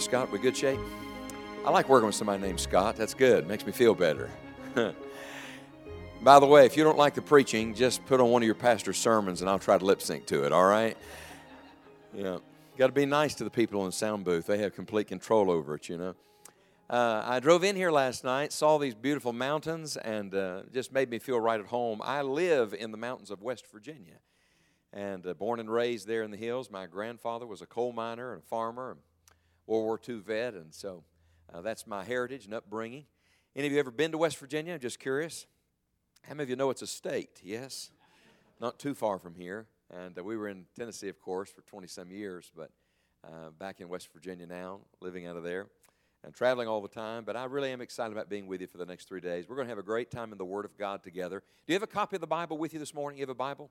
Brother Scott, we good shape? I like working with somebody named Scott. That's good. Makes me feel better. By the way, if you don't like the preaching, just put on one of your pastor's sermons and I'll try to lip sync to it, all right? Yeah. Got to be nice to the people in the sound booth. They have complete control over it, you know. Uh, I drove in here last night, saw these beautiful mountains, and uh, just made me feel right at home. I live in the mountains of West Virginia and uh, born and raised there in the hills. My grandfather was a coal miner and a farmer. World War II vet, and so uh, that's my heritage and upbringing. Any of you ever been to West Virginia? I'm just curious. How many of you know it's a state? Yes? Not too far from here. And uh, we were in Tennessee, of course, for 20 some years, but uh, back in West Virginia now, living out of there and traveling all the time. But I really am excited about being with you for the next three days. We're going to have a great time in the Word of God together. Do you have a copy of the Bible with you this morning? You have a Bible?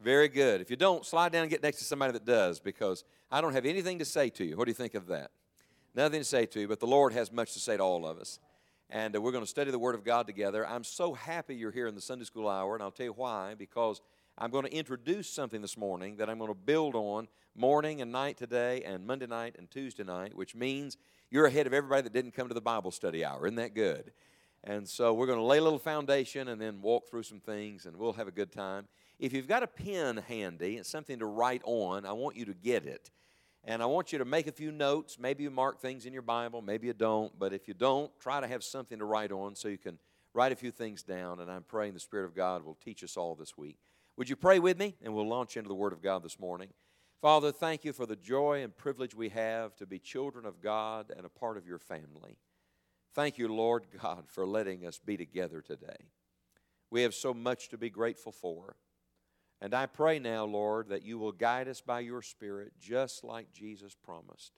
Very good. If you don't, slide down and get next to somebody that does because I don't have anything to say to you. What do you think of that? Nothing to say to you, but the Lord has much to say to all of us. And uh, we're going to study the Word of God together. I'm so happy you're here in the Sunday school hour, and I'll tell you why. Because I'm going to introduce something this morning that I'm going to build on morning and night today, and Monday night and Tuesday night, which means you're ahead of everybody that didn't come to the Bible study hour. Isn't that good? And so we're going to lay a little foundation and then walk through some things, and we'll have a good time. If you've got a pen handy and something to write on, I want you to get it. And I want you to make a few notes. Maybe you mark things in your Bible, maybe you don't. But if you don't, try to have something to write on so you can write a few things down. And I'm praying the Spirit of God will teach us all this week. Would you pray with me? And we'll launch into the Word of God this morning. Father, thank you for the joy and privilege we have to be children of God and a part of your family. Thank you, Lord God, for letting us be together today. We have so much to be grateful for. And I pray now, Lord, that you will guide us by your Spirit, just like Jesus promised,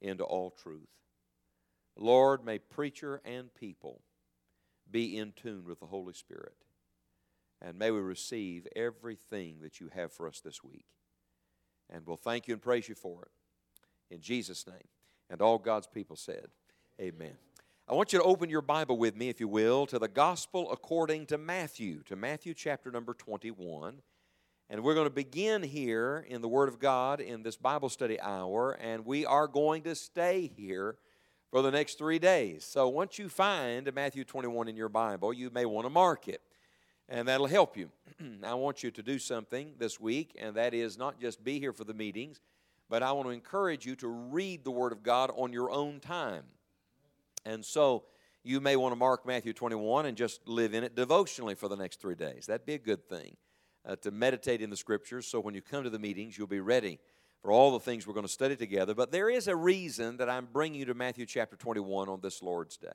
into all truth. Lord, may preacher and people be in tune with the Holy Spirit. And may we receive everything that you have for us this week. And we'll thank you and praise you for it. In Jesus' name. And all God's people said, Amen. I want you to open your Bible with me, if you will, to the Gospel according to Matthew, to Matthew chapter number 21. And we're going to begin here in the Word of God in this Bible study hour, and we are going to stay here for the next three days. So once you find Matthew 21 in your Bible, you may want to mark it, and that'll help you. I want you to do something this week, and that is not just be here for the meetings, but I want to encourage you to read the Word of God on your own time. And so you may want to mark Matthew 21 and just live in it devotionally for the next three days. That'd be a good thing uh, to meditate in the Scriptures so when you come to the meetings, you'll be ready for all the things we're going to study together. But there is a reason that I'm bringing you to Matthew chapter 21 on this Lord's Day.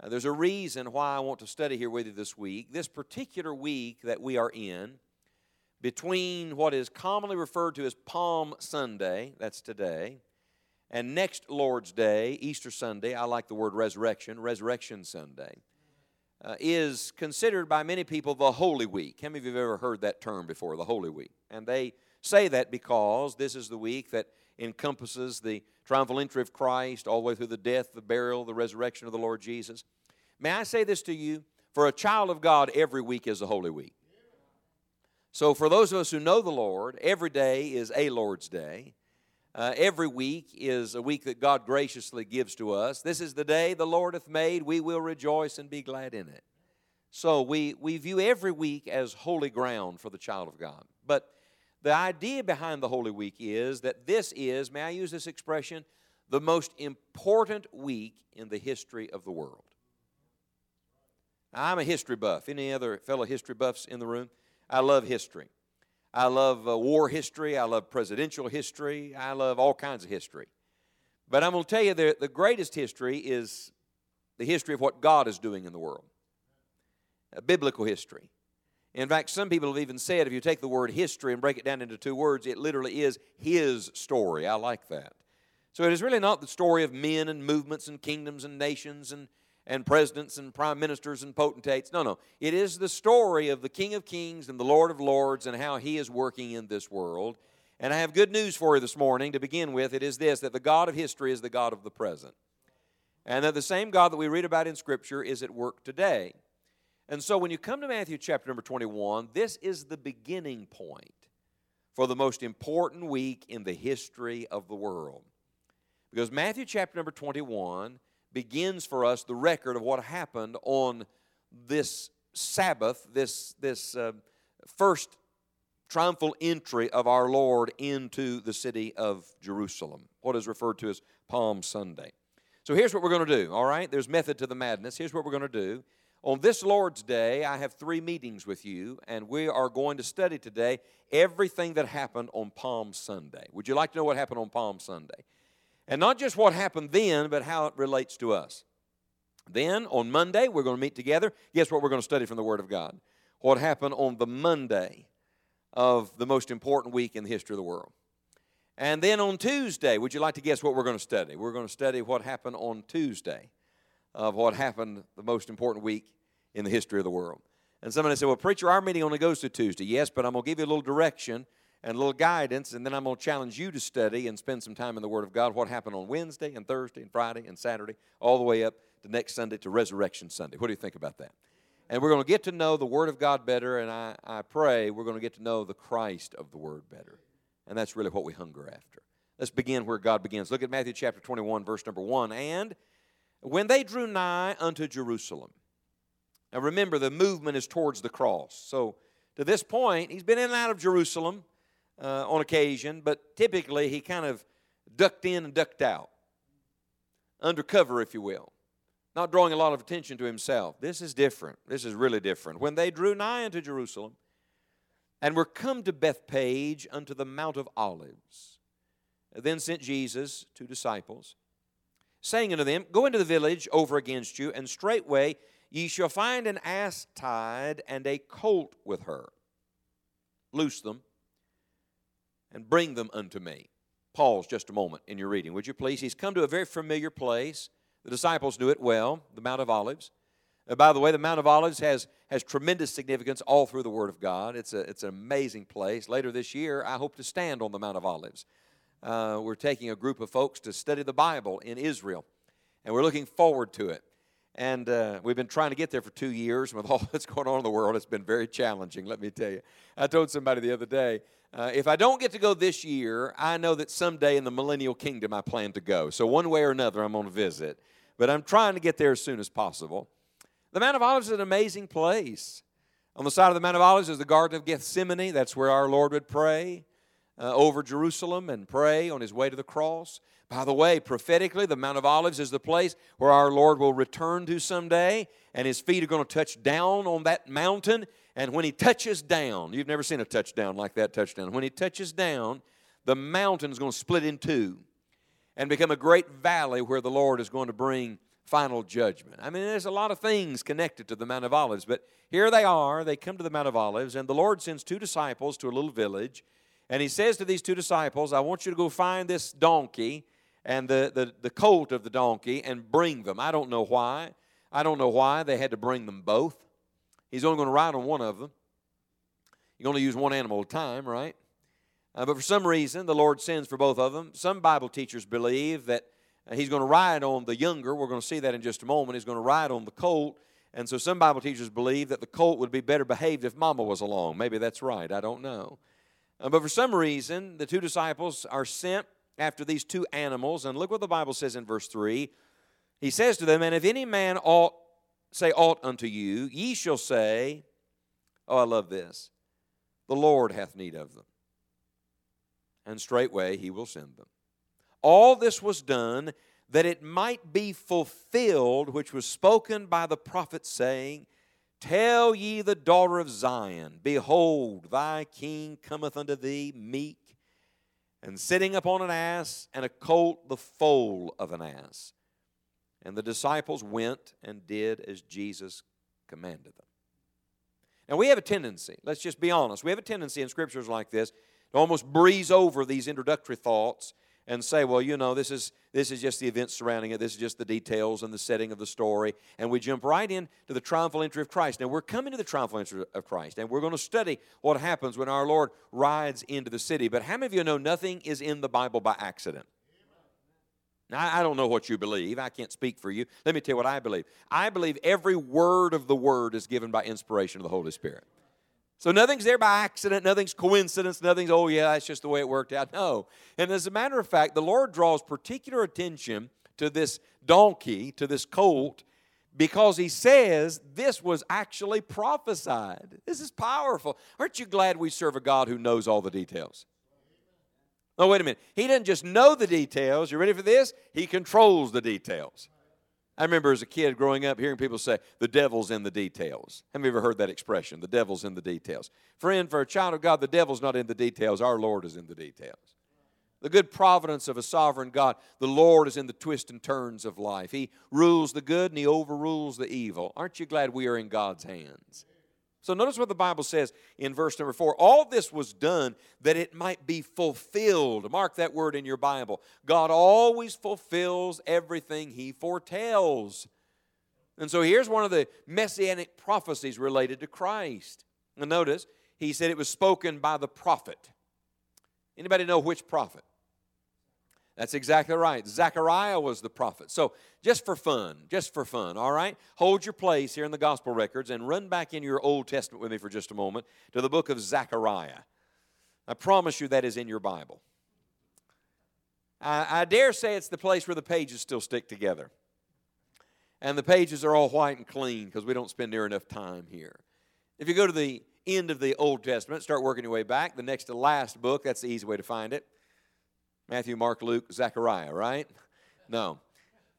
Uh, there's a reason why I want to study here with you this week. This particular week that we are in, between what is commonly referred to as Palm Sunday, that's today, and next Lord's Day, Easter Sunday, I like the word resurrection, Resurrection Sunday, uh, is considered by many people the Holy Week. How many of you have ever heard that term before, the Holy Week? And they say that because this is the week that encompasses the triumphal entry of Christ all the way through the death, the burial, the resurrection of the Lord Jesus. May I say this to you? For a child of God, every week is a Holy Week. So, for those of us who know the Lord, every day is a Lord's Day. Uh, every week is a week that God graciously gives to us. This is the day the Lord hath made. We will rejoice and be glad in it. So we, we view every week as holy ground for the child of God. But the idea behind the Holy Week is that this is, may I use this expression, the most important week in the history of the world. Now, I'm a history buff. Any other fellow history buffs in the room? I love history. I love uh, war history. I love presidential history. I love all kinds of history. But I'm going to tell you the, the greatest history is the history of what God is doing in the world, a biblical history. In fact, some people have even said if you take the word history and break it down into two words, it literally is His story. I like that. So it is really not the story of men and movements and kingdoms and nations and, and presidents and prime ministers and potentates. No, no. It is the story of the King of Kings and the Lord of Lords and how He is working in this world. And I have good news for you this morning to begin with. It is this that the God of history is the God of the present. And that the same God that we read about in Scripture is at work today. And so when you come to Matthew chapter number 21, this is the beginning point for the most important week in the history of the world. Because Matthew chapter number 21 begins for us the record of what happened on this Sabbath, this, this uh, first triumphal entry of our Lord into the city of Jerusalem, what is referred to as Palm Sunday. So here's what we're going to do, all right? There's method to the madness. Here's what we're going to do. On this Lord's Day, I have three meetings with you, and we are going to study today everything that happened on Palm Sunday. Would you like to know what happened on Palm Sunday? And not just what happened then, but how it relates to us. Then on Monday, we're going to meet together. Guess what we're going to study from the Word of God? What happened on the Monday of the most important week in the history of the world. And then on Tuesday, would you like to guess what we're going to study? We're going to study what happened on Tuesday of what happened the most important week in the history of the world. And somebody said, Well, preacher, our meeting only goes to Tuesday. Yes, but I'm going to give you a little direction and a little guidance, and then I'm going to challenge you to study and spend some time in the Word of God. What happened on Wednesday and Thursday and Friday and Saturday, all the way up to next Sunday to Resurrection Sunday. What do you think about that? And we're going to get to know the Word of God better, and I, I pray we're going to get to know the Christ of the Word better. And that's really what we hunger after. Let's begin where God begins. Look at Matthew chapter 21, verse number 1. And when they drew nigh unto Jerusalem, now remember, the movement is towards the cross. So to this point, he's been in and out of Jerusalem uh, on occasion, but typically he kind of ducked in and ducked out, undercover, if you will, not drawing a lot of attention to himself. This is different. This is really different. When they drew nigh unto Jerusalem and were come to Bethpage unto the Mount of Olives, then sent Jesus two disciples saying unto them, Go into the village over against you, and straightway ye shall find an ass tied and a colt with her. Loose them and bring them unto me. Pause just a moment in your reading, would you please? He's come to a very familiar place. The disciples knew it well, the Mount of Olives. Uh, by the way, the Mount of Olives has, has tremendous significance all through the Word of God. It's, a, it's an amazing place. Later this year, I hope to stand on the Mount of Olives. Uh, we're taking a group of folks to study the Bible in Israel, and we're looking forward to it. And uh, we've been trying to get there for two years. With all that's going on in the world, it's been very challenging, let me tell you. I told somebody the other day uh, if I don't get to go this year, I know that someday in the millennial kingdom I plan to go. So, one way or another, I'm going to visit. But I'm trying to get there as soon as possible. The Mount of Olives is an amazing place. On the side of the Mount of Olives is the Garden of Gethsemane. That's where our Lord would pray uh, over Jerusalem and pray on his way to the cross. By the way, prophetically, the Mount of Olives is the place where our Lord will return to someday, and his feet are going to touch down on that mountain. And when he touches down, you've never seen a touchdown like that touchdown. When he touches down, the mountain is going to split in two and become a great valley where the Lord is going to bring final judgment. I mean, there's a lot of things connected to the Mount of Olives, but here they are. They come to the Mount of Olives, and the Lord sends two disciples to a little village and he says to these two disciples, I want you to go find this donkey and the, the, the colt of the donkey and bring them. I don't know why. I don't know why they had to bring them both. He's only going to ride on one of them. You're going to use one animal at a time, right? Uh, but for some reason, the Lord sends for both of them. Some Bible teachers believe that uh, he's going to ride on the younger. We're going to see that in just a moment. He's going to ride on the colt. And so some Bible teachers believe that the colt would be better behaved if Mama was along. Maybe that's right. I don't know. Uh, but for some reason, the two disciples are sent after these two animals. And look what the Bible says in verse 3. He says to them, And if any man ought, say ought unto you, ye shall say, Oh, I love this. The Lord hath need of them. And straightway he will send them. All this was done that it might be fulfilled, which was spoken by the prophet, saying, Tell ye the daughter of Zion, Behold, thy king cometh unto thee meek, and sitting upon an ass, and a colt the foal of an ass. And the disciples went and did as Jesus commanded them. Now, we have a tendency, let's just be honest, we have a tendency in scriptures like this to almost breeze over these introductory thoughts and say, well, you know, this is, this is just the events surrounding it, this is just the details and the setting of the story, and we jump right into the triumphal entry of Christ. Now, we're coming to the triumphal entry of Christ, and we're going to study what happens when our Lord rides into the city. But how many of you know nothing is in the Bible by accident? Now, I don't know what you believe. I can't speak for you. Let me tell you what I believe. I believe every word of the word is given by inspiration of the Holy Spirit. So nothing's there by accident, nothing's coincidence, nothing's, oh yeah, that's just the way it worked out. No. And as a matter of fact, the Lord draws particular attention to this donkey, to this colt, because he says this was actually prophesied. This is powerful. Aren't you glad we serve a God who knows all the details? Oh, wait a minute. He doesn't just know the details. You ready for this? He controls the details. I remember as a kid growing up hearing people say, the devil's in the details. Have you ever heard that expression? The devil's in the details. Friend, for a child of God, the devil's not in the details. Our Lord is in the details. The good providence of a sovereign God, the Lord is in the twists and turns of life. He rules the good and He overrules the evil. Aren't you glad we are in God's hands? So notice what the Bible says in verse number four. All this was done that it might be fulfilled. Mark that word in your Bible. God always fulfills everything he foretells. And so here's one of the messianic prophecies related to Christ. And notice, he said it was spoken by the prophet. Anybody know which prophet? That's exactly right. Zechariah was the prophet. So, just for fun, just for fun, all right? Hold your place here in the gospel records and run back in your Old Testament with me for just a moment to the book of Zechariah. I promise you that is in your Bible. I, I dare say it's the place where the pages still stick together. And the pages are all white and clean because we don't spend near enough time here. If you go to the end of the Old Testament, start working your way back, the next to last book, that's the easy way to find it. Matthew, Mark, Luke, Zechariah, right? No.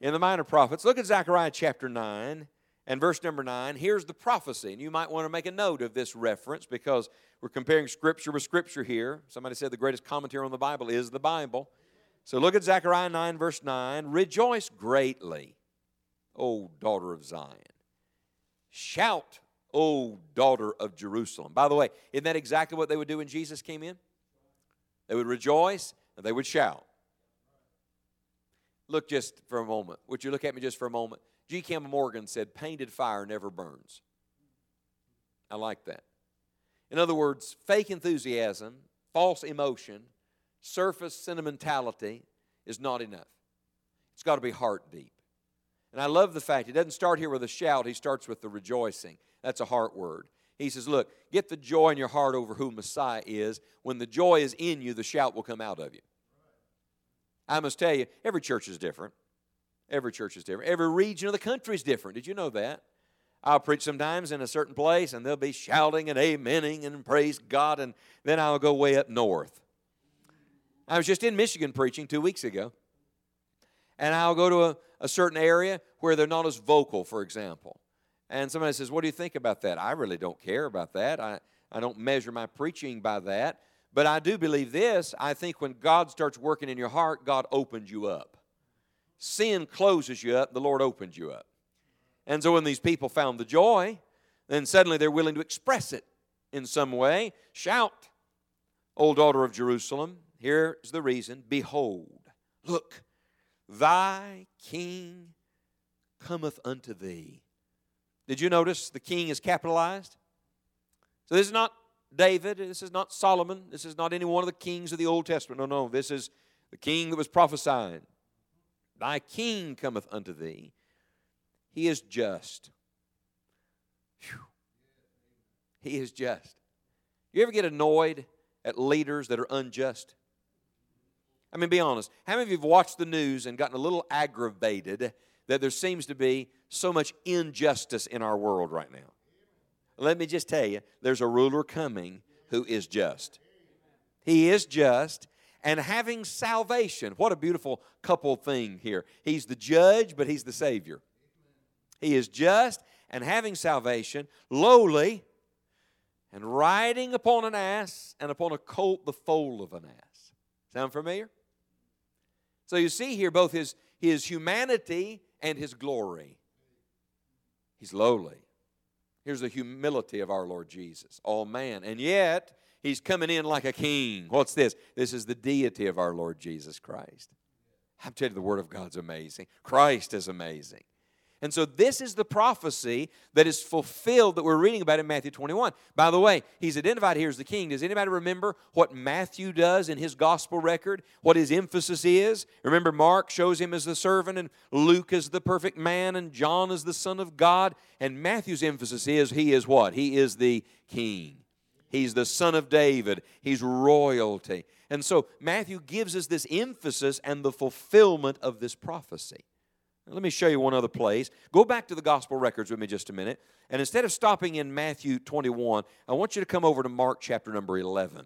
In the minor prophets, look at Zechariah chapter 9 and verse number 9. Here's the prophecy, and you might want to make a note of this reference because we're comparing Scripture with Scripture here. Somebody said the greatest commentary on the Bible is the Bible. So look at Zechariah 9, verse 9. Rejoice greatly, O daughter of Zion. Shout, O daughter of Jerusalem. By the way, isn't that exactly what they would do when Jesus came in? They would rejoice and they would shout. Look just for a moment. Would you look at me just for a moment? G. Campbell Morgan said, Painted fire never burns. I like that. In other words, fake enthusiasm, false emotion, surface sentimentality is not enough. It's got to be heart deep. And I love the fact he doesn't start here with a shout, he starts with the rejoicing. That's a heart word. He says, Look, get the joy in your heart over who Messiah is. When the joy is in you, the shout will come out of you. I must tell you, every church is different. Every church is different. Every region of the country is different. Did you know that? I'll preach sometimes in a certain place and they'll be shouting and amening and praise God, and then I'll go way up north. I was just in Michigan preaching two weeks ago, and I'll go to a, a certain area where they're not as vocal, for example. And somebody says, What do you think about that? I really don't care about that. I, I don't measure my preaching by that. But I do believe this. I think when God starts working in your heart, God opens you up. Sin closes you up, the Lord opens you up. And so when these people found the joy, then suddenly they're willing to express it in some way. Shout, O daughter of Jerusalem. Here's the reason Behold, look, thy king cometh unto thee. Did you notice the king is capitalized? So this is not David. This is not Solomon. This is not any one of the kings of the Old Testament. No, no. This is the king that was prophesied. Thy king cometh unto thee. He is just. Whew. He is just. You ever get annoyed at leaders that are unjust? I mean, be honest. How many of you have watched the news and gotten a little aggravated that there seems to be so much injustice in our world right now? Let me just tell you, there's a ruler coming who is just. He is just and having salvation. What a beautiful couple thing here. He's the judge, but he's the Savior. He is just and having salvation, lowly, and riding upon an ass and upon a colt the foal of an ass. Sound familiar? So you see here both his, his humanity and his glory. He's lowly. Here's the humility of our Lord Jesus, all man. And yet, he's coming in like a king. What's this? This is the deity of our Lord Jesus Christ. I'm telling you, the Word of God's amazing. Christ is amazing. And so this is the prophecy that is fulfilled that we're reading about in Matthew 21. By the way, he's identified here as the king. Does anybody remember what Matthew does in his gospel record? What his emphasis is? Remember, Mark shows him as the servant, and Luke as the perfect man, and John as the Son of God. And Matthew's emphasis is he is what? He is the king. He's the son of David. He's royalty. And so Matthew gives us this emphasis and the fulfillment of this prophecy. Let me show you one other place. Go back to the gospel records with me just a minute. And instead of stopping in Matthew 21, I want you to come over to Mark chapter number 11.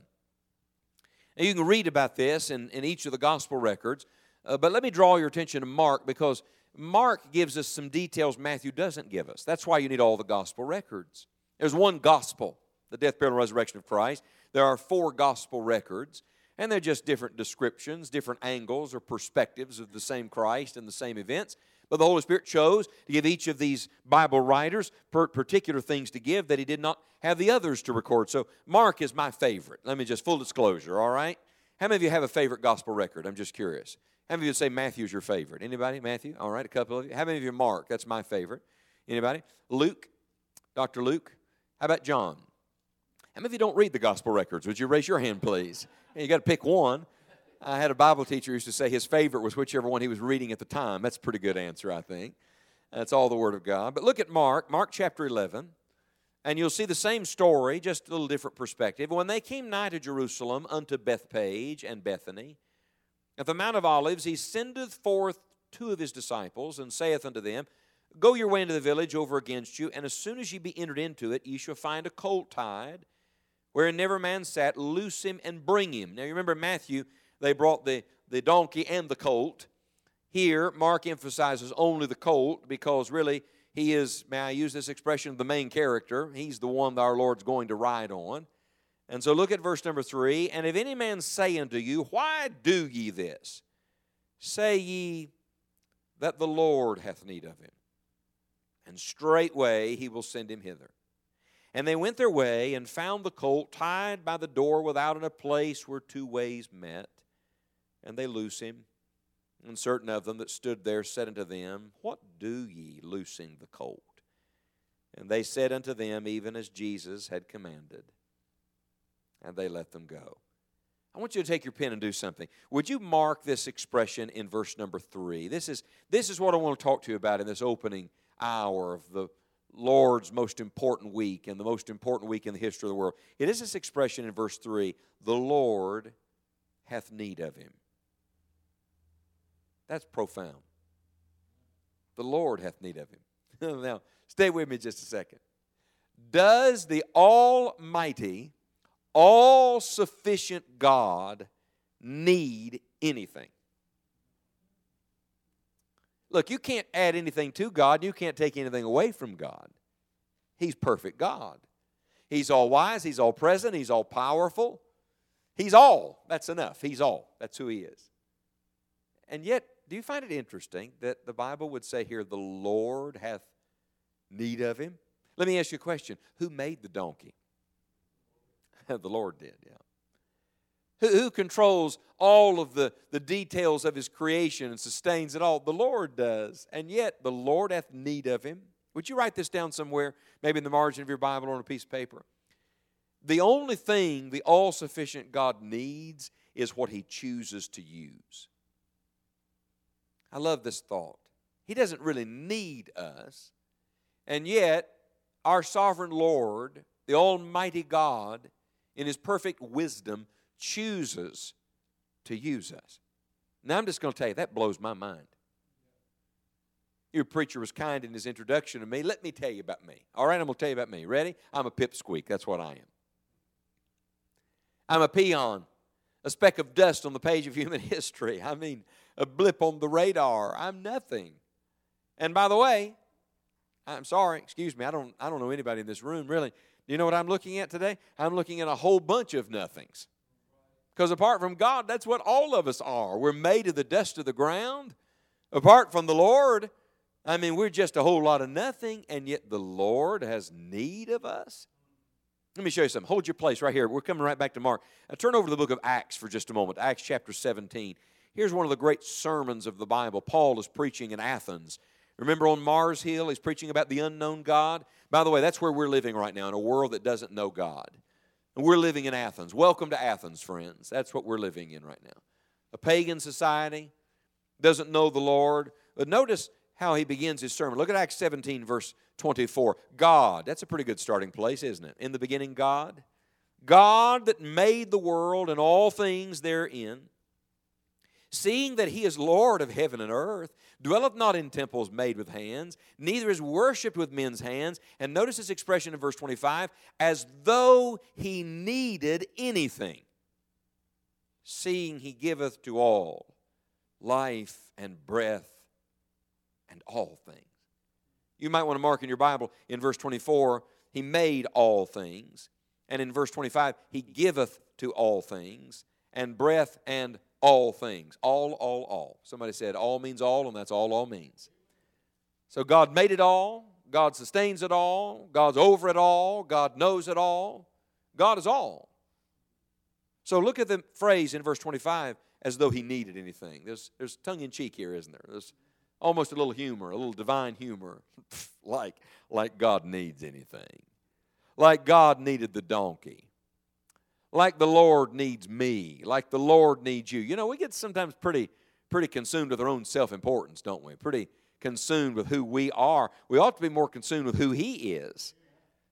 Now, you can read about this in, in each of the gospel records, uh, but let me draw your attention to Mark because Mark gives us some details Matthew doesn't give us. That's why you need all the gospel records. There's one gospel, the death, burial, and resurrection of Christ. There are four gospel records, and they're just different descriptions, different angles or perspectives of the same Christ and the same events. But the Holy Spirit chose to give each of these Bible writers particular things to give that He did not have the others to record. So Mark is my favorite. Let me just full disclosure, all right? How many of you have a favorite gospel record? I'm just curious. How many of you say Matthew's your favorite? Anybody? Matthew? All right, a couple of you. How many of you Mark? That's my favorite. Anybody? Luke? Dr. Luke? How about John? How many of you don't read the gospel records? Would you raise your hand, please? You got to pick one. I had a Bible teacher who used to say his favorite was whichever one he was reading at the time. That's a pretty good answer, I think. That's all the Word of God. But look at Mark, Mark chapter 11, and you'll see the same story, just a little different perspective. When they came nigh to Jerusalem unto Bethpage and Bethany, at the Mount of Olives, he sendeth forth two of his disciples, and saith unto them, Go your way into the village over against you, and as soon as ye be entered into it, ye shall find a colt tied, wherein never man sat. Loose him and bring him. Now you remember Matthew they brought the, the donkey and the colt. Here, Mark emphasizes only the colt because really he is, may I use this expression, the main character. He's the one that our Lord's going to ride on. And so look at verse number three. And if any man say unto you, Why do ye this? Say ye that the Lord hath need of him. And straightway he will send him hither. And they went their way and found the colt tied by the door without in a place where two ways met and they loose him. And certain of them that stood there said unto them, What do ye, loosing the colt? And they said unto them, Even as Jesus had commanded. And they let them go. I want you to take your pen and do something. Would you mark this expression in verse number three? This is, this is what I want to talk to you about in this opening hour of the Lord's most important week and the most important week in the history of the world. It is this expression in verse 3 the Lord hath need of him. That's profound. The Lord hath need of him. now, stay with me just a second. Does the Almighty, all sufficient God need anything? Look, you can't add anything to God, you can't take anything away from God. He's perfect God. He's all wise, He's all present, He's all powerful. He's all. That's enough. He's all. That's who He is. And yet, do you find it interesting that the Bible would say here, the Lord hath need of him? Let me ask you a question Who made the donkey? the Lord did, yeah. Who, who controls all of the, the details of his creation and sustains it all? The Lord does. And yet, the Lord hath need of him. Would you write this down somewhere, maybe in the margin of your Bible or on a piece of paper? The only thing the all sufficient God needs is what he chooses to use. I love this thought. He doesn't really need us, and yet our sovereign Lord, the Almighty God, in His perfect wisdom, chooses to use us. Now, I'm just going to tell you, that blows my mind. Your preacher was kind in his introduction to me. Let me tell you about me. All right, I'm going to tell you about me. Ready? I'm a pipsqueak. That's what I am. I'm a peon, a speck of dust on the page of human history. I mean, a blip on the radar. I'm nothing. And by the way, I'm sorry, excuse me, I don't, I don't know anybody in this room really. Do you know what I'm looking at today? I'm looking at a whole bunch of nothings. Because apart from God, that's what all of us are. We're made of the dust of the ground. Apart from the Lord, I mean, we're just a whole lot of nothing, and yet the Lord has need of us. Let me show you something. Hold your place right here. We're coming right back to Mark. Now, turn over to the book of Acts for just a moment. Acts chapter 17. Here's one of the great sermons of the Bible. Paul is preaching in Athens. Remember on Mars Hill, he's preaching about the unknown God? By the way, that's where we're living right now, in a world that doesn't know God. And we're living in Athens. Welcome to Athens, friends. That's what we're living in right now. A pagan society, doesn't know the Lord. But notice how he begins his sermon. Look at Acts 17, verse 24. God, that's a pretty good starting place, isn't it? In the beginning, God. God that made the world and all things therein, seeing that he is Lord of heaven and earth, dwelleth not in temples made with hands, neither is worshipped with men's hands. And notice this expression in verse 25 as though he needed anything, seeing he giveth to all life and breath and all things. You might want to mark in your Bible in verse 24, he made all things. And in verse 25, he giveth to all things, and breath and all things. All, all, all. Somebody said all means all, and that's all all means. So God made it all, God sustains it all, God's over it all, God knows it all. God is all. So look at the phrase in verse 25 as though he needed anything. There's, there's tongue in cheek here, isn't there? There's almost a little humor, a little divine humor, like, like God needs anything. Like God needed the donkey. Like the Lord needs me. Like the Lord needs you. You know, we get sometimes pretty, pretty consumed with our own self importance, don't we? Pretty consumed with who we are. We ought to be more consumed with who He is.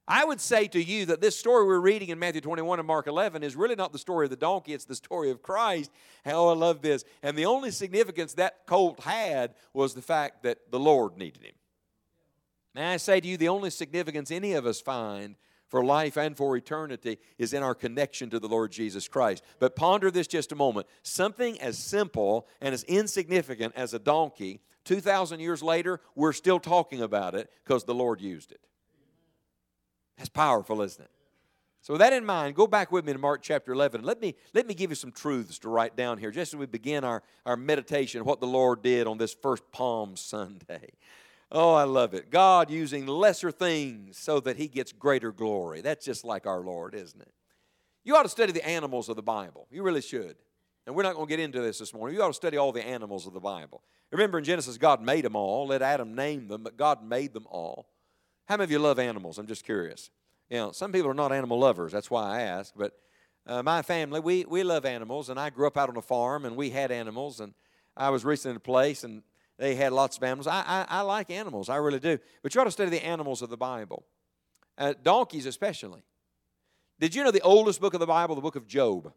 I would say to you that this story we're reading in Matthew 21 and Mark 11 is really not the story of the donkey, it's the story of Christ. How I love this. And the only significance that colt had was the fact that the Lord needed him. May I say to you, the only significance any of us find for life and for eternity is in our connection to the Lord Jesus Christ. But ponder this just a moment. Something as simple and as insignificant as a donkey, 2,000 years later, we're still talking about it because the Lord used it. That's powerful, isn't it? So with that in mind, go back with me to Mark chapter 11. Let me, let me give you some truths to write down here just as we begin our, our meditation on what the Lord did on this first Palm Sunday. Oh, I love it. God using lesser things so that he gets greater glory. That's just like our Lord, isn't it? You ought to study the animals of the Bible. You really should. And we're not going to get into this this morning. You ought to study all the animals of the Bible. Remember in Genesis, God made them all. Let Adam name them, but God made them all. How many of you love animals? I'm just curious. You know, some people are not animal lovers. That's why I ask. But uh, my family, we, we love animals, and I grew up out on a farm, and we had animals. And I was recently in a place, and they had lots of animals. I, I, I like animals, I really do. But you ought to study the animals of the Bible, uh, donkeys especially. Did you know the oldest book of the Bible, the book of Job,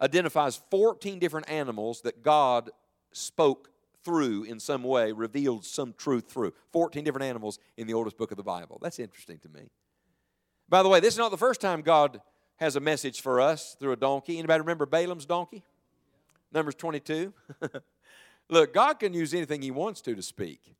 identifies 14 different animals that God spoke through in some way, revealed some truth through. 14 different animals in the oldest book of the Bible. That's interesting to me. By the way, this is not the first time God has a message for us through a donkey. Anybody remember Balaam's donkey? Numbers 22. Look, God can use anything He wants to to speak.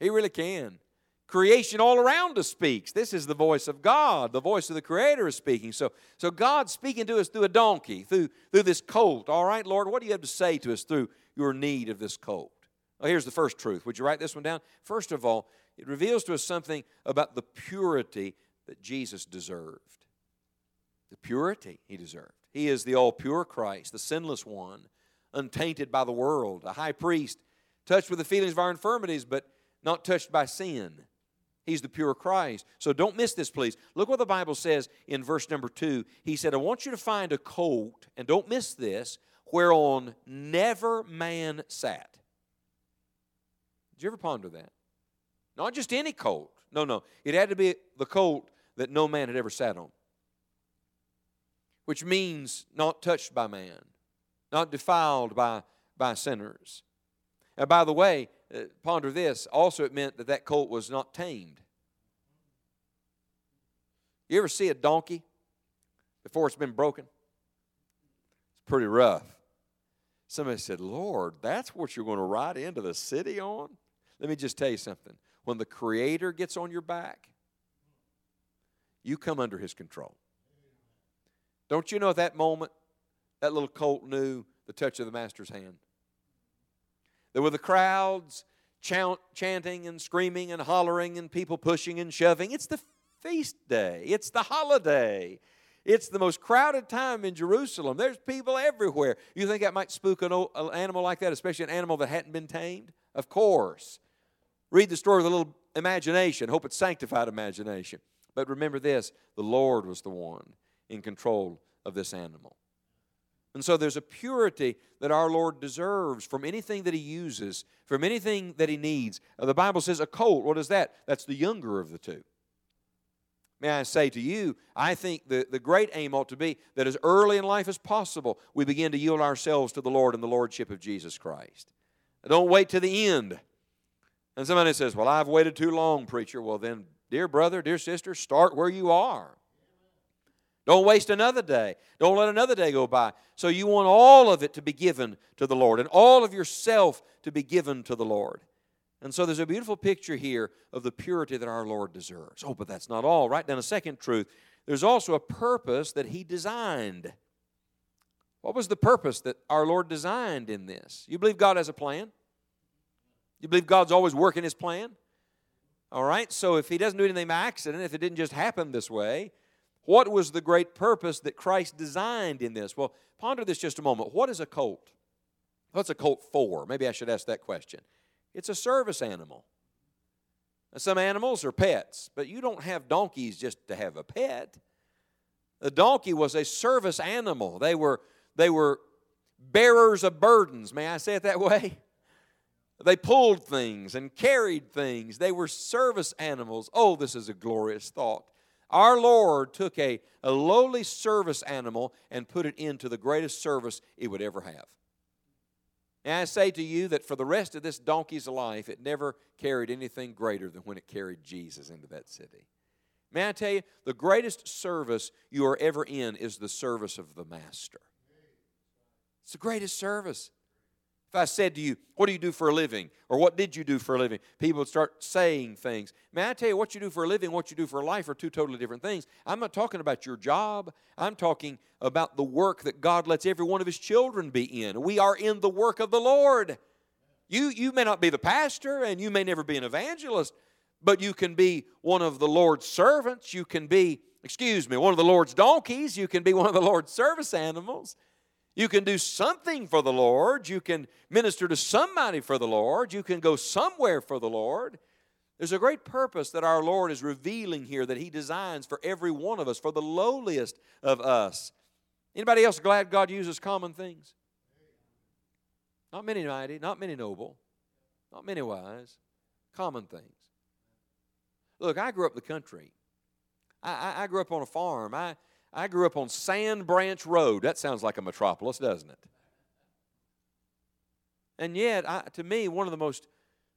He really can. Creation all around us speaks. This is the voice of God. The voice of the Creator is speaking. So, so God's speaking to us through a donkey, through, through this colt. All right, Lord, what do you have to say to us through your need of this colt. Well, here's the first truth. Would you write this one down? First of all, it reveals to us something about the purity that Jesus deserved. The purity he deserved. He is the all pure Christ, the sinless one, untainted by the world, a high priest, touched with the feelings of our infirmities, but not touched by sin. He's the pure Christ. So don't miss this, please. Look what the Bible says in verse number two. He said, I want you to find a colt, and don't miss this, whereon never man sat. Did you ever ponder that? Not just any colt. No, no. It had to be the colt that no man had ever sat on, which means not touched by man, not defiled by, by sinners. And by the way, uh, ponder this also, it meant that that colt was not tamed. You ever see a donkey before it's been broken? It's pretty rough. Somebody said, Lord, that's what you're going to ride into the city on? Let me just tell you something. when the Creator gets on your back, you come under His control. Don't you know at that moment, that little colt knew the touch of the Master's hand? There were the crowds chant, chanting and screaming and hollering and people pushing and shoving. It's the feast day, it's the holiday. It's the most crowded time in Jerusalem. There's people everywhere. You think that might spook an, old, an animal like that, especially an animal that hadn't been tamed? Of course. Read the story with a little imagination. Hope it's sanctified imagination. But remember this the Lord was the one in control of this animal. And so there's a purity that our Lord deserves from anything that He uses, from anything that He needs. Uh, the Bible says a colt, what is that? That's the younger of the two. May I say to you, I think the, the great aim ought to be that as early in life as possible, we begin to yield ourselves to the Lord and the Lordship of Jesus Christ. Don't wait to the end. And somebody says, Well, I've waited too long, preacher. Well, then, dear brother, dear sister, start where you are. Don't waste another day. Don't let another day go by. So you want all of it to be given to the Lord and all of yourself to be given to the Lord. And so there's a beautiful picture here of the purity that our Lord deserves. Oh, but that's not all. Write down a second truth. There's also a purpose that He designed. What was the purpose that our Lord designed in this? You believe God has a plan? You believe God's always working His plan? All right, so if He doesn't do anything by accident, if it didn't just happen this way, what was the great purpose that Christ designed in this? Well, ponder this just a moment. What is a colt? What's a colt for? Maybe I should ask that question. It's a service animal. some animals are pets, but you don't have donkeys just to have a pet. The donkey was a service animal. They were, they were bearers of burdens. May I say it that way? They pulled things and carried things. They were service animals. Oh, this is a glorious thought. Our Lord took a, a lowly service animal and put it into the greatest service it would ever have. And I say to you that for the rest of this donkey's life, it never carried anything greater than when it carried Jesus into that city. May I tell you, the greatest service you are ever in is the service of the Master. It's the greatest service. If I said to you, What do you do for a living? or What did you do for a living? people would start saying things. May I tell you, what you do for a living what you do for life are two totally different things. I'm not talking about your job, I'm talking about the work that God lets every one of His children be in. We are in the work of the Lord. You, you may not be the pastor and you may never be an evangelist, but you can be one of the Lord's servants. You can be, excuse me, one of the Lord's donkeys. You can be one of the Lord's service animals. You can do something for the Lord. You can minister to somebody for the Lord. You can go somewhere for the Lord. There's a great purpose that our Lord is revealing here that He designs for every one of us, for the lowliest of us. Anybody else glad God uses common things? Not many mighty, not many noble, not many wise, common things. Look, I grew up in the country. I, I, I grew up on a farm. I, I grew up on Sand Branch Road. That sounds like a metropolis, doesn't it? And yet, I, to me, one of the most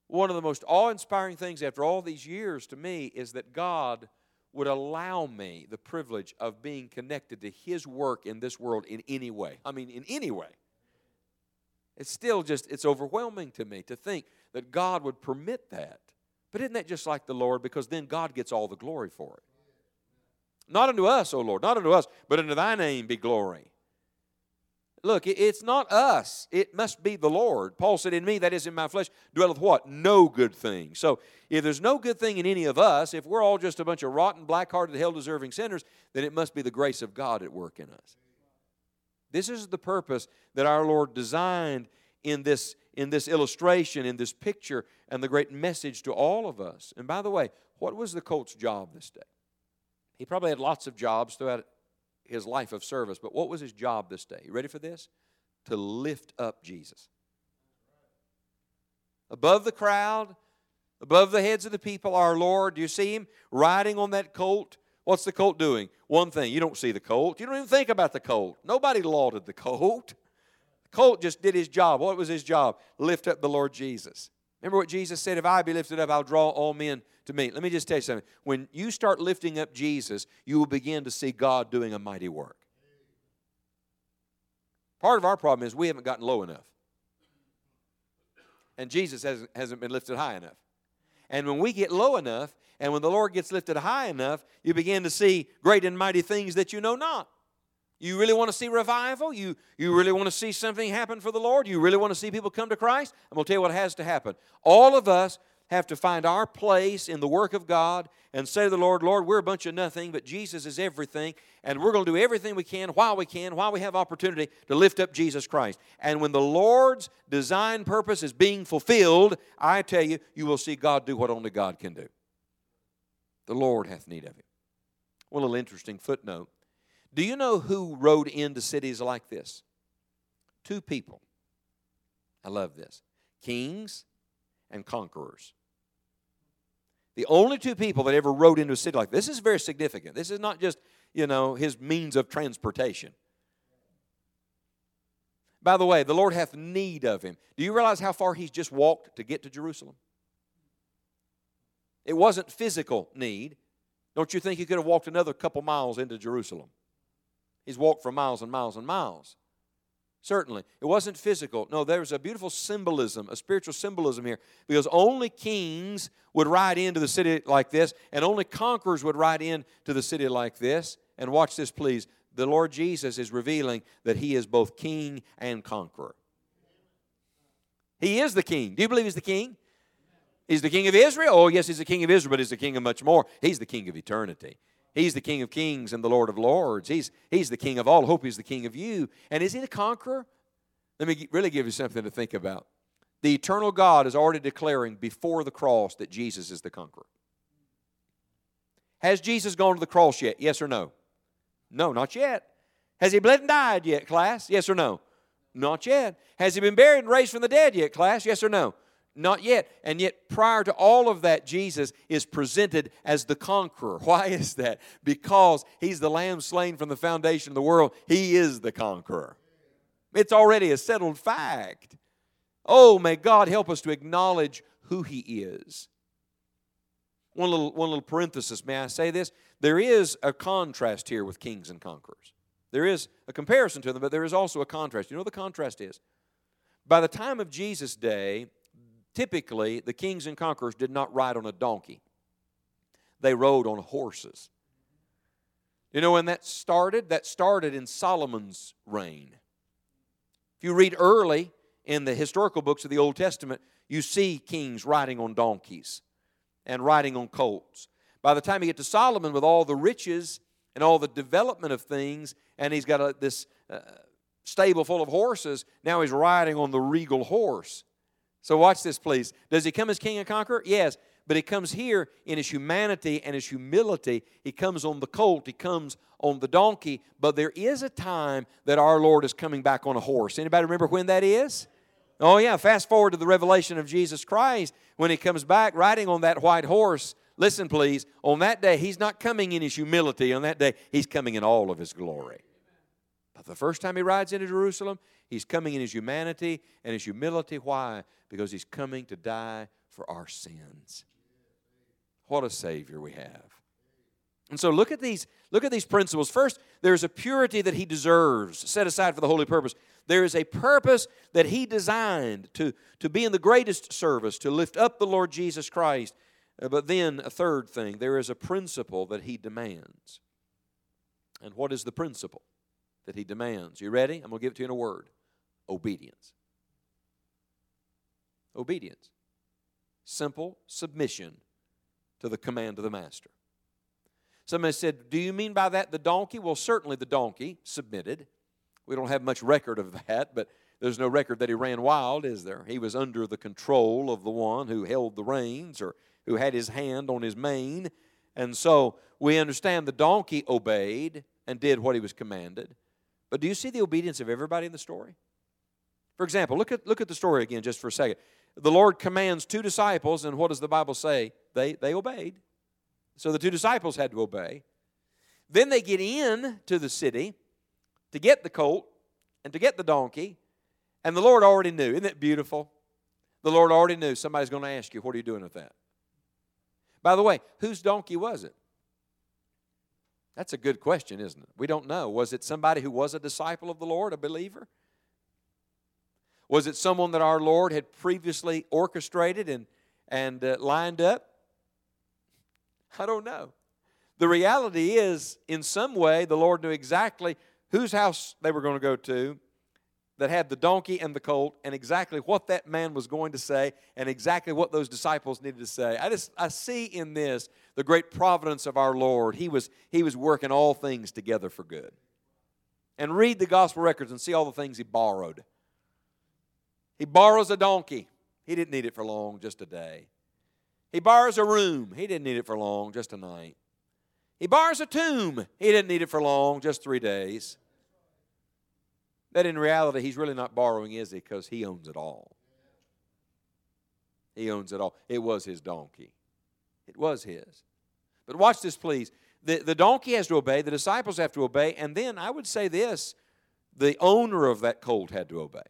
one of the most awe-inspiring things after all these years to me is that God would allow me the privilege of being connected to his work in this world in any way. I mean, in any way. It's still just it's overwhelming to me to think that God would permit that. But isn't that just like the Lord because then God gets all the glory for it. Not unto us, O Lord, not unto us, but unto thy name be glory. Look, it's not us. It must be the Lord. Paul said, In me, that is in my flesh, dwelleth what? No good thing. So if there's no good thing in any of us, if we're all just a bunch of rotten, black hearted, hell deserving sinners, then it must be the grace of God at work in us. This is the purpose that our Lord designed in this, in this illustration, in this picture, and the great message to all of us. And by the way, what was the colt's job this day? He probably had lots of jobs throughout his life of service, but what was his job this day? You ready for this? To lift up Jesus. Above the crowd, above the heads of the people, our Lord, do you see him riding on that colt? What's the colt doing? One thing, you don't see the colt. You don't even think about the colt. Nobody lauded the colt. The colt just did his job. What was his job? Lift up the Lord Jesus. Remember what Jesus said, If I be lifted up, I'll draw all men to me. Let me just tell you something. When you start lifting up Jesus, you will begin to see God doing a mighty work. Part of our problem is we haven't gotten low enough. And Jesus hasn't, hasn't been lifted high enough. And when we get low enough, and when the Lord gets lifted high enough, you begin to see great and mighty things that you know not. You really want to see revival? You, you really want to see something happen for the Lord? You really want to see people come to Christ? I'm going to tell you what has to happen. All of us have to find our place in the work of God and say to the Lord, Lord, we're a bunch of nothing, but Jesus is everything, and we're going to do everything we can while we can, while we have opportunity to lift up Jesus Christ. And when the Lord's design purpose is being fulfilled, I tell you, you will see God do what only God can do. The Lord hath need of him. Well, little interesting footnote. Do you know who rode into cities like this? Two people. I love this kings and conquerors. The only two people that ever rode into a city like this, this is very significant. This is not just, you know, his means of transportation. By the way, the Lord hath need of him. Do you realize how far he's just walked to get to Jerusalem? It wasn't physical need. Don't you think he could have walked another couple miles into Jerusalem? He's walked for miles and miles and miles. Certainly. It wasn't physical. No, there was a beautiful symbolism, a spiritual symbolism here, because only kings would ride into the city like this, and only conquerors would ride into the city like this. And watch this, please. The Lord Jesus is revealing that He is both king and conqueror. He is the king. Do you believe He's the king? He's the king of Israel? Oh, yes, He's the king of Israel, but He's the king of much more. He's the king of eternity. He's the King of kings and the Lord of lords. He's, he's the King of all. Hope He's the King of you. And is He the conqueror? Let me really give you something to think about. The eternal God is already declaring before the cross that Jesus is the conqueror. Has Jesus gone to the cross yet? Yes or no? No, not yet. Has he bled and died yet, class? Yes or no? Not yet. Has he been buried and raised from the dead yet, class? Yes or no? Not yet. And yet, prior to all of that, Jesus is presented as the conqueror. Why is that? Because he's the lamb slain from the foundation of the world. He is the conqueror. It's already a settled fact. Oh, may God help us to acknowledge who he is. One little, one little parenthesis, may I say this? There is a contrast here with kings and conquerors. There is a comparison to them, but there is also a contrast. You know what the contrast is? By the time of Jesus' day, typically the kings and conquerors did not ride on a donkey, they rode on horses. You know when that started? That started in Solomon's reign. If you read early in the historical books of the Old Testament, you see kings riding on donkeys and riding on colts. By the time you get to Solomon, with all the riches and all the development of things, and he's got a, this uh, stable full of horses, now he's riding on the regal horse. So watch this, please. Does he come as king and conqueror? Yes. But he comes here in his humanity and his humility. He comes on the colt, he comes on the donkey. But there is a time that our Lord is coming back on a horse. Anybody remember when that is? Oh, yeah. Fast forward to the revelation of Jesus Christ when he comes back riding on that white horse. Listen, please. On that day, he's not coming in his humility. On that day, he's coming in all of his glory. The first time he rides into Jerusalem, he's coming in his humanity and his humility. Why? Because he's coming to die for our sins. What a Savior we have. And so look at these, look at these principles. First, there's a purity that he deserves, set aside for the holy purpose. There is a purpose that he designed to, to be in the greatest service, to lift up the Lord Jesus Christ. Uh, but then a third thing, there is a principle that he demands. And what is the principle? That he demands. You ready? I'm going to give it to you in a word obedience. Obedience. Simple submission to the command of the master. Somebody said, Do you mean by that the donkey? Well, certainly the donkey submitted. We don't have much record of that, but there's no record that he ran wild, is there? He was under the control of the one who held the reins or who had his hand on his mane. And so we understand the donkey obeyed and did what he was commanded. But do you see the obedience of everybody in the story? For example, look at, look at the story again just for a second. The Lord commands two disciples, and what does the Bible say? They, they obeyed. So the two disciples had to obey. Then they get in to the city to get the colt and to get the donkey, and the Lord already knew. Isn't it beautiful? The Lord already knew somebody's going to ask you, What are you doing with that? By the way, whose donkey was it? That's a good question, isn't it? We don't know. Was it somebody who was a disciple of the Lord, a believer? Was it someone that our Lord had previously orchestrated and, and uh, lined up? I don't know. The reality is, in some way, the Lord knew exactly whose house they were going to go to that had the donkey and the colt and exactly what that man was going to say and exactly what those disciples needed to say. I just I see in this the great providence of our Lord. He was he was working all things together for good. And read the gospel records and see all the things he borrowed. He borrows a donkey. He didn't need it for long, just a day. He borrows a room. He didn't need it for long, just a night. He borrows a tomb. He didn't need it for long, just three days. That in reality, he's really not borrowing, is he? Because he owns it all. He owns it all. It was his donkey. It was his. But watch this, please. The, the donkey has to obey, the disciples have to obey, and then I would say this the owner of that colt had to obey.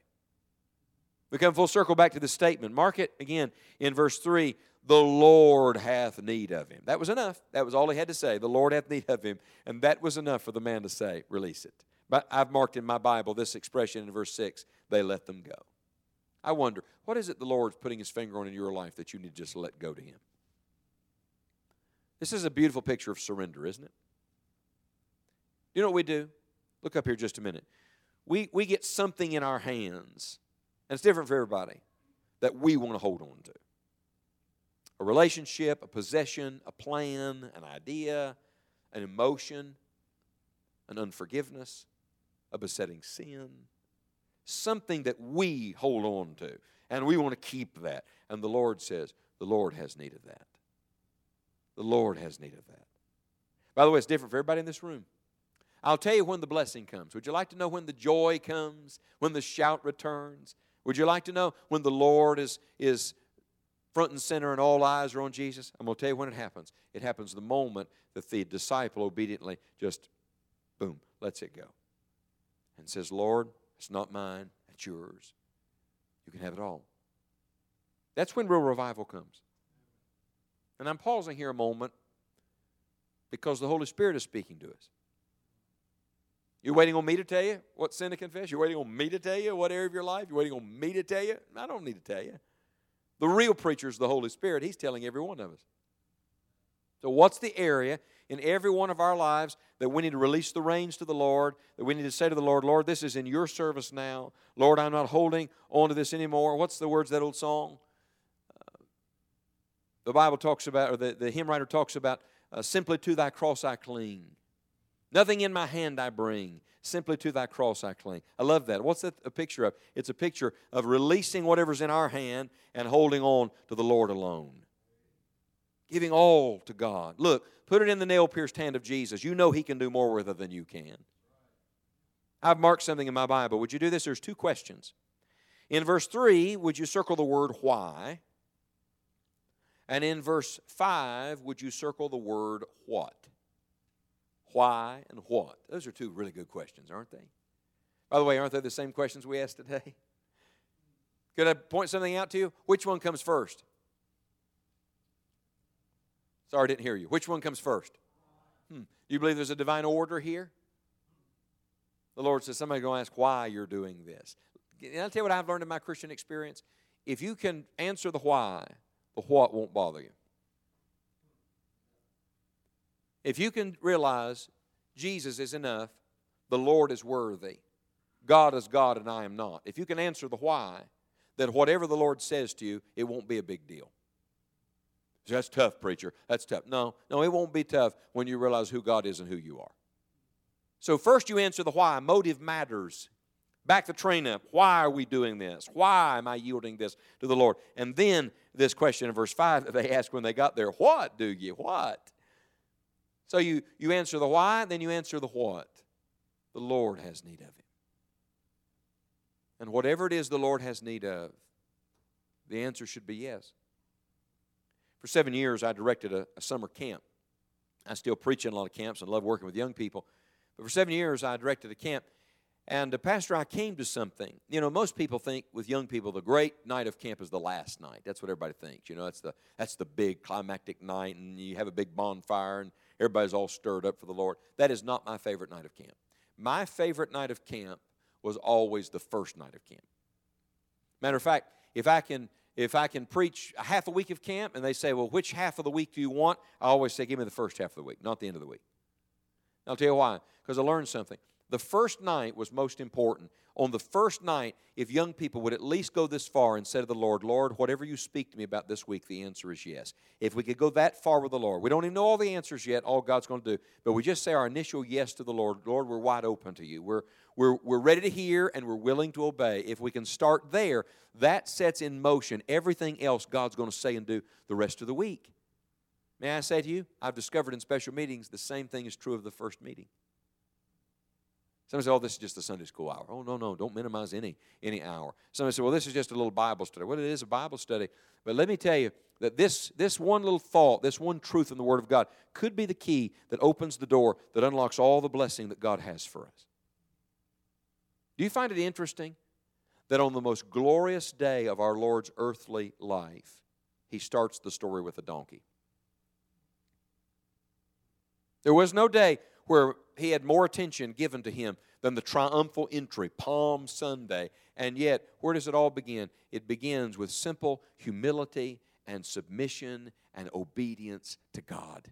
We come full circle back to the statement. Mark it again in verse 3 the Lord hath need of him. That was enough. That was all he had to say. The Lord hath need of him. And that was enough for the man to say, release it. But I've marked in my Bible this expression in verse 6 they let them go. I wonder, what is it the Lord's putting his finger on in your life that you need to just let go to him? This is a beautiful picture of surrender, isn't it? You know what we do? Look up here just a minute. We, we get something in our hands, and it's different for everybody, that we want to hold on to a relationship, a possession, a plan, an idea, an emotion, an unforgiveness, a besetting sin, something that we hold on to, and we want to keep that. And the Lord says, The Lord has need of that. The Lord has need of that. By the way, it's different for everybody in this room. I'll tell you when the blessing comes. Would you like to know when the joy comes, when the shout returns? Would you like to know when the Lord is, is front and center and all eyes are on Jesus? I'm going to tell you when it happens. It happens the moment that the disciple obediently just, boom, lets it go and says, Lord, it's not mine, it's yours. You can have it all. That's when real revival comes. And I'm pausing here a moment because the Holy Spirit is speaking to us. You're waiting on me to tell you what sin to confess? You're waiting on me to tell you what area of your life? You're waiting on me to tell you? I don't need to tell you. The real preacher is the Holy Spirit. He's telling every one of us. So, what's the area in every one of our lives that we need to release the reins to the Lord, that we need to say to the Lord, Lord, this is in your service now. Lord, I'm not holding on to this anymore. What's the words of that old song? Uh, the Bible talks about, or the, the hymn writer talks about, uh, simply to thy cross I cling. Nothing in my hand I bring. Simply to thy cross I cling. I love that. What's that a picture of? It's a picture of releasing whatever's in our hand and holding on to the Lord alone. Giving all to God. Look, put it in the nail pierced hand of Jesus. You know He can do more with it than you can. I've marked something in my Bible. Would you do this? There's two questions. In verse 3, would you circle the word why? And in verse 5, would you circle the word what? why, and what? Those are two really good questions, aren't they? By the way, aren't they the same questions we asked today? Could I point something out to you? Which one comes first? Sorry, I didn't hear you. Which one comes first? Hmm. You believe there's a divine order here? The Lord says, somebody's going to ask why you're doing this. And I'll tell you what I've learned in my Christian experience. If you can answer the why, the what won't bother you. If you can realize Jesus is enough, the Lord is worthy, God is God and I am not. If you can answer the why, then whatever the Lord says to you, it won't be a big deal. That's tough, preacher. That's tough. No, no, it won't be tough when you realize who God is and who you are. So, first you answer the why. Motive matters. Back the train up. Why are we doing this? Why am I yielding this to the Lord? And then this question in verse 5 they asked when they got there, What do you? What? So you, you answer the why, then you answer the what. The Lord has need of him. And whatever it is the Lord has need of, the answer should be yes. For seven years, I directed a, a summer camp. I still preach in a lot of camps and love working with young people. But for seven years, I directed a camp. And, uh, Pastor, I came to something. You know, most people think with young people, the great night of camp is the last night. That's what everybody thinks. You know, that's the, that's the big climactic night, and you have a big bonfire, and everybody's all stirred up for the Lord. That is not my favorite night of camp. My favorite night of camp was always the first night of camp. Matter of fact, if I can if I can preach a half a week of camp and they say, Well, which half of the week do you want? I always say, Give me the first half of the week, not the end of the week. I'll tell you why. Because I learned something. The first night was most important. On the first night, if young people would at least go this far and say to the Lord, Lord, whatever you speak to me about this week, the answer is yes. If we could go that far with the Lord, we don't even know all the answers yet, all God's going to do, but we just say our initial yes to the Lord, Lord, we're wide open to you. We're, we're, we're ready to hear and we're willing to obey. If we can start there, that sets in motion everything else God's going to say and do the rest of the week. May I say to you, I've discovered in special meetings the same thing is true of the first meeting. Somebody say, oh, this is just a Sunday school hour. Oh, no, no, don't minimize any, any hour. Somebody say, well, this is just a little Bible study. Well, it is a Bible study. But let me tell you that this, this one little thought, this one truth in the Word of God could be the key that opens the door that unlocks all the blessing that God has for us. Do you find it interesting that on the most glorious day of our Lord's earthly life, he starts the story with a donkey? There was no day where he had more attention given to him than the triumphal entry, Palm Sunday. And yet, where does it all begin? It begins with simple humility and submission and obedience to God.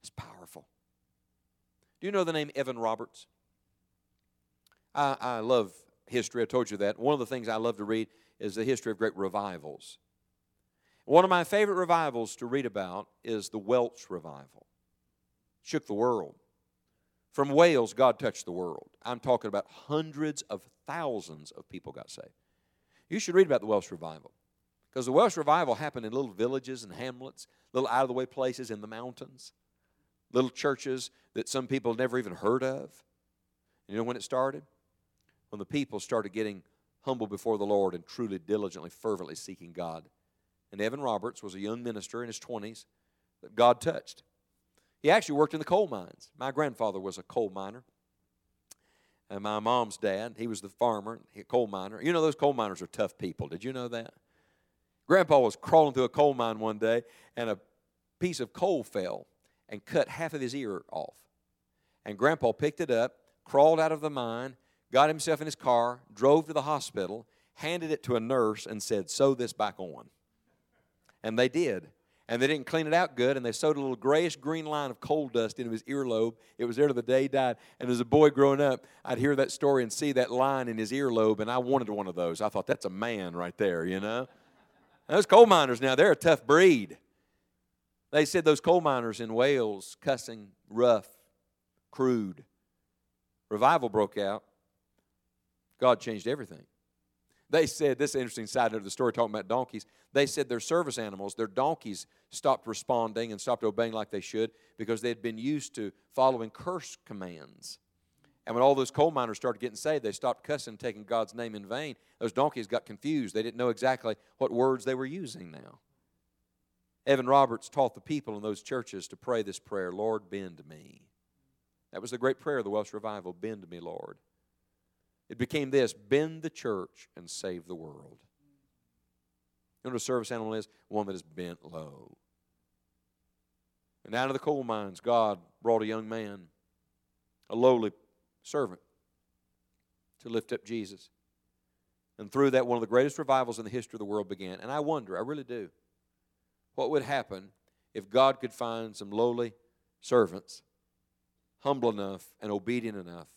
It's powerful. Do you know the name Evan Roberts? I, I love history. I told you that. One of the things I love to read is the history of great revivals. One of my favorite revivals to read about is the Welsh revival. Shook the world. From Wales, God touched the world. I'm talking about hundreds of thousands of people got saved. You should read about the Welsh revival because the Welsh revival happened in little villages and hamlets, little out of the way places in the mountains, little churches that some people never even heard of. You know when it started? When the people started getting humble before the Lord and truly, diligently, fervently seeking God. And Evan Roberts was a young minister in his 20s that God touched. He actually worked in the coal mines. My grandfather was a coal miner. And my mom's dad, he was the farmer, a coal miner. You know, those coal miners are tough people. Did you know that? Grandpa was crawling through a coal mine one day, and a piece of coal fell and cut half of his ear off. And Grandpa picked it up, crawled out of the mine, got himself in his car, drove to the hospital, handed it to a nurse, and said, Sew this back on. And they did and they didn't clean it out good, and they sewed a little grayish green line of coal dust into his earlobe. It was there to the day he died. And as a boy growing up, I'd hear that story and see that line in his earlobe, and I wanted one of those. I thought, that's a man right there, you know? those coal miners now, they're a tough breed. They said those coal miners in Wales, cussing, rough, crude. Revival broke out. God changed everything. They said, this interesting side note of the story talking about donkeys. They said their service animals, their donkeys, stopped responding and stopped obeying like they should because they had been used to following curse commands. And when all those coal miners started getting saved, they stopped cussing, taking God's name in vain. Those donkeys got confused. They didn't know exactly what words they were using now. Evan Roberts taught the people in those churches to pray this prayer Lord, bend me. That was the great prayer of the Welsh revival bend me, Lord. It became this bend the church and save the world. You know what a service animal is? One that is bent low. And out of the coal mines, God brought a young man, a lowly servant, to lift up Jesus. And through that, one of the greatest revivals in the history of the world began. And I wonder, I really do, what would happen if God could find some lowly servants, humble enough and obedient enough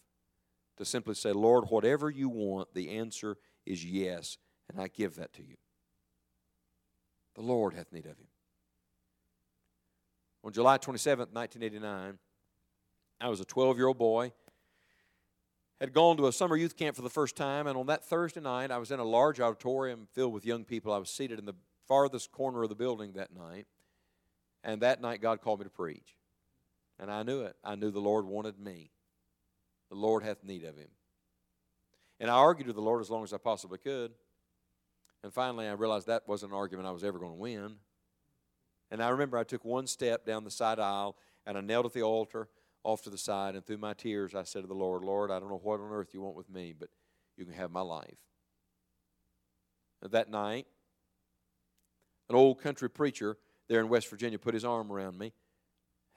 to simply say, Lord, whatever you want, the answer is yes, and I give that to you. The Lord hath need of him. On July 27th, 1989, I was a 12 year old boy, had gone to a summer youth camp for the first time, and on that Thursday night, I was in a large auditorium filled with young people. I was seated in the farthest corner of the building that night, and that night, God called me to preach. And I knew it. I knew the Lord wanted me. The Lord hath need of him. And I argued with the Lord as long as I possibly could. And finally, I realized that wasn't an argument I was ever going to win. And I remember I took one step down the side aisle and I knelt at the altar off to the side. And through my tears, I said to the Lord, Lord, I don't know what on earth you want with me, but you can have my life. That night, an old country preacher there in West Virginia put his arm around me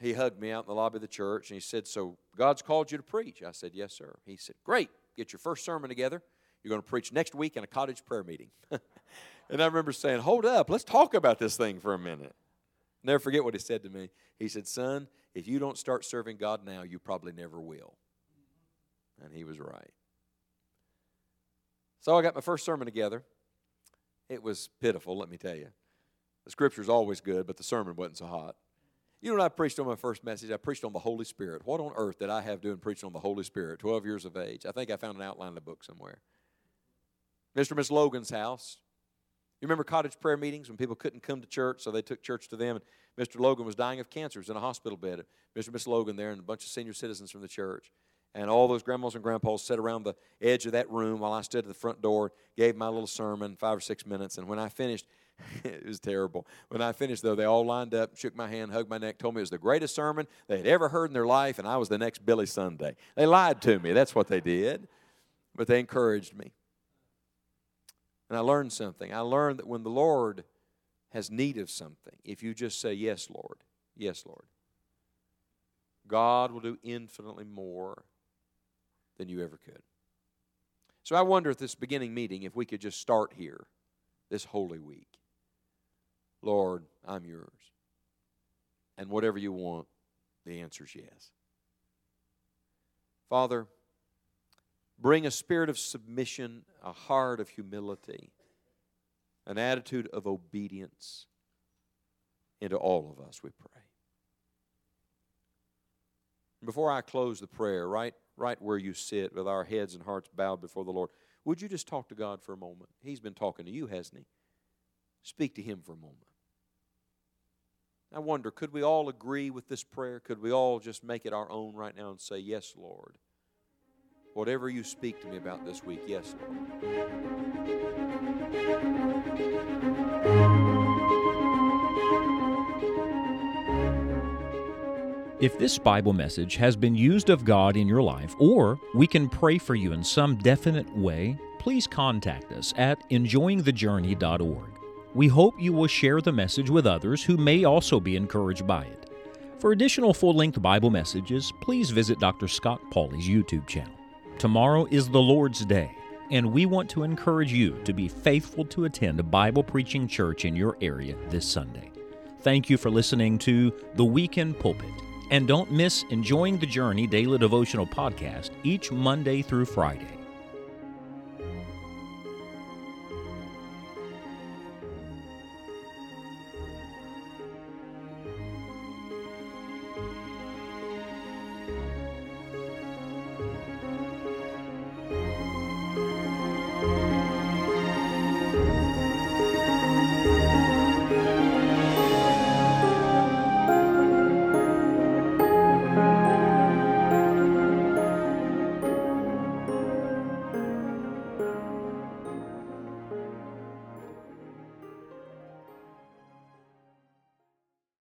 he hugged me out in the lobby of the church and he said, So God's called you to preach? I said, Yes, sir. He said, Great. Get your first sermon together. You're going to preach next week in a cottage prayer meeting. And I remember saying, Hold up, let's talk about this thing for a minute. Never forget what he said to me. He said, Son, if you don't start serving God now, you probably never will. And he was right. So I got my first sermon together. It was pitiful, let me tell you. The scripture's always good, but the sermon wasn't so hot. You know what I preached on my first message? I preached on the Holy Spirit. What on earth did I have doing preaching on the Holy Spirit? 12 years of age. I think I found an outline in the book somewhere. Mr. and Miss Logan's house. You remember cottage prayer meetings when people couldn't come to church, so they took church to them. And Mr. Logan was dying of cancer. Was in a hospital bed. Mr. and Miss Logan there and a bunch of senior citizens from the church. And all those grandmas and grandpas sat around the edge of that room while I stood at the front door, gave my little sermon, five or six minutes. And when I finished, it was terrible. When I finished, though, they all lined up, shook my hand, hugged my neck, told me it was the greatest sermon they had ever heard in their life, and I was the next Billy Sunday. They lied to me. That's what they did. But they encouraged me. And I learned something. I learned that when the Lord has need of something, if you just say, Yes, Lord, yes, Lord, God will do infinitely more than you ever could. So I wonder at this beginning meeting if we could just start here this Holy Week. Lord, I'm yours. And whatever you want, the answer is yes. Father, bring a spirit of submission, a heart of humility, an attitude of obedience into all of us, we pray. Before I close the prayer, right, right where you sit with our heads and hearts bowed before the Lord, would you just talk to God for a moment? He's been talking to you, hasn't he? Speak to him for a moment. I wonder, could we all agree with this prayer? Could we all just make it our own right now and say, Yes, Lord? Whatever you speak to me about this week, yes, Lord. If this Bible message has been used of God in your life, or we can pray for you in some definite way, please contact us at enjoyingthejourney.org. We hope you will share the message with others who may also be encouraged by it. For additional full length Bible messages, please visit Dr. Scott Pauley's YouTube channel. Tomorrow is the Lord's Day, and we want to encourage you to be faithful to attend a Bible preaching church in your area this Sunday. Thank you for listening to The Weekend Pulpit. And don't miss Enjoying the Journey Daily Devotional Podcast each Monday through Friday.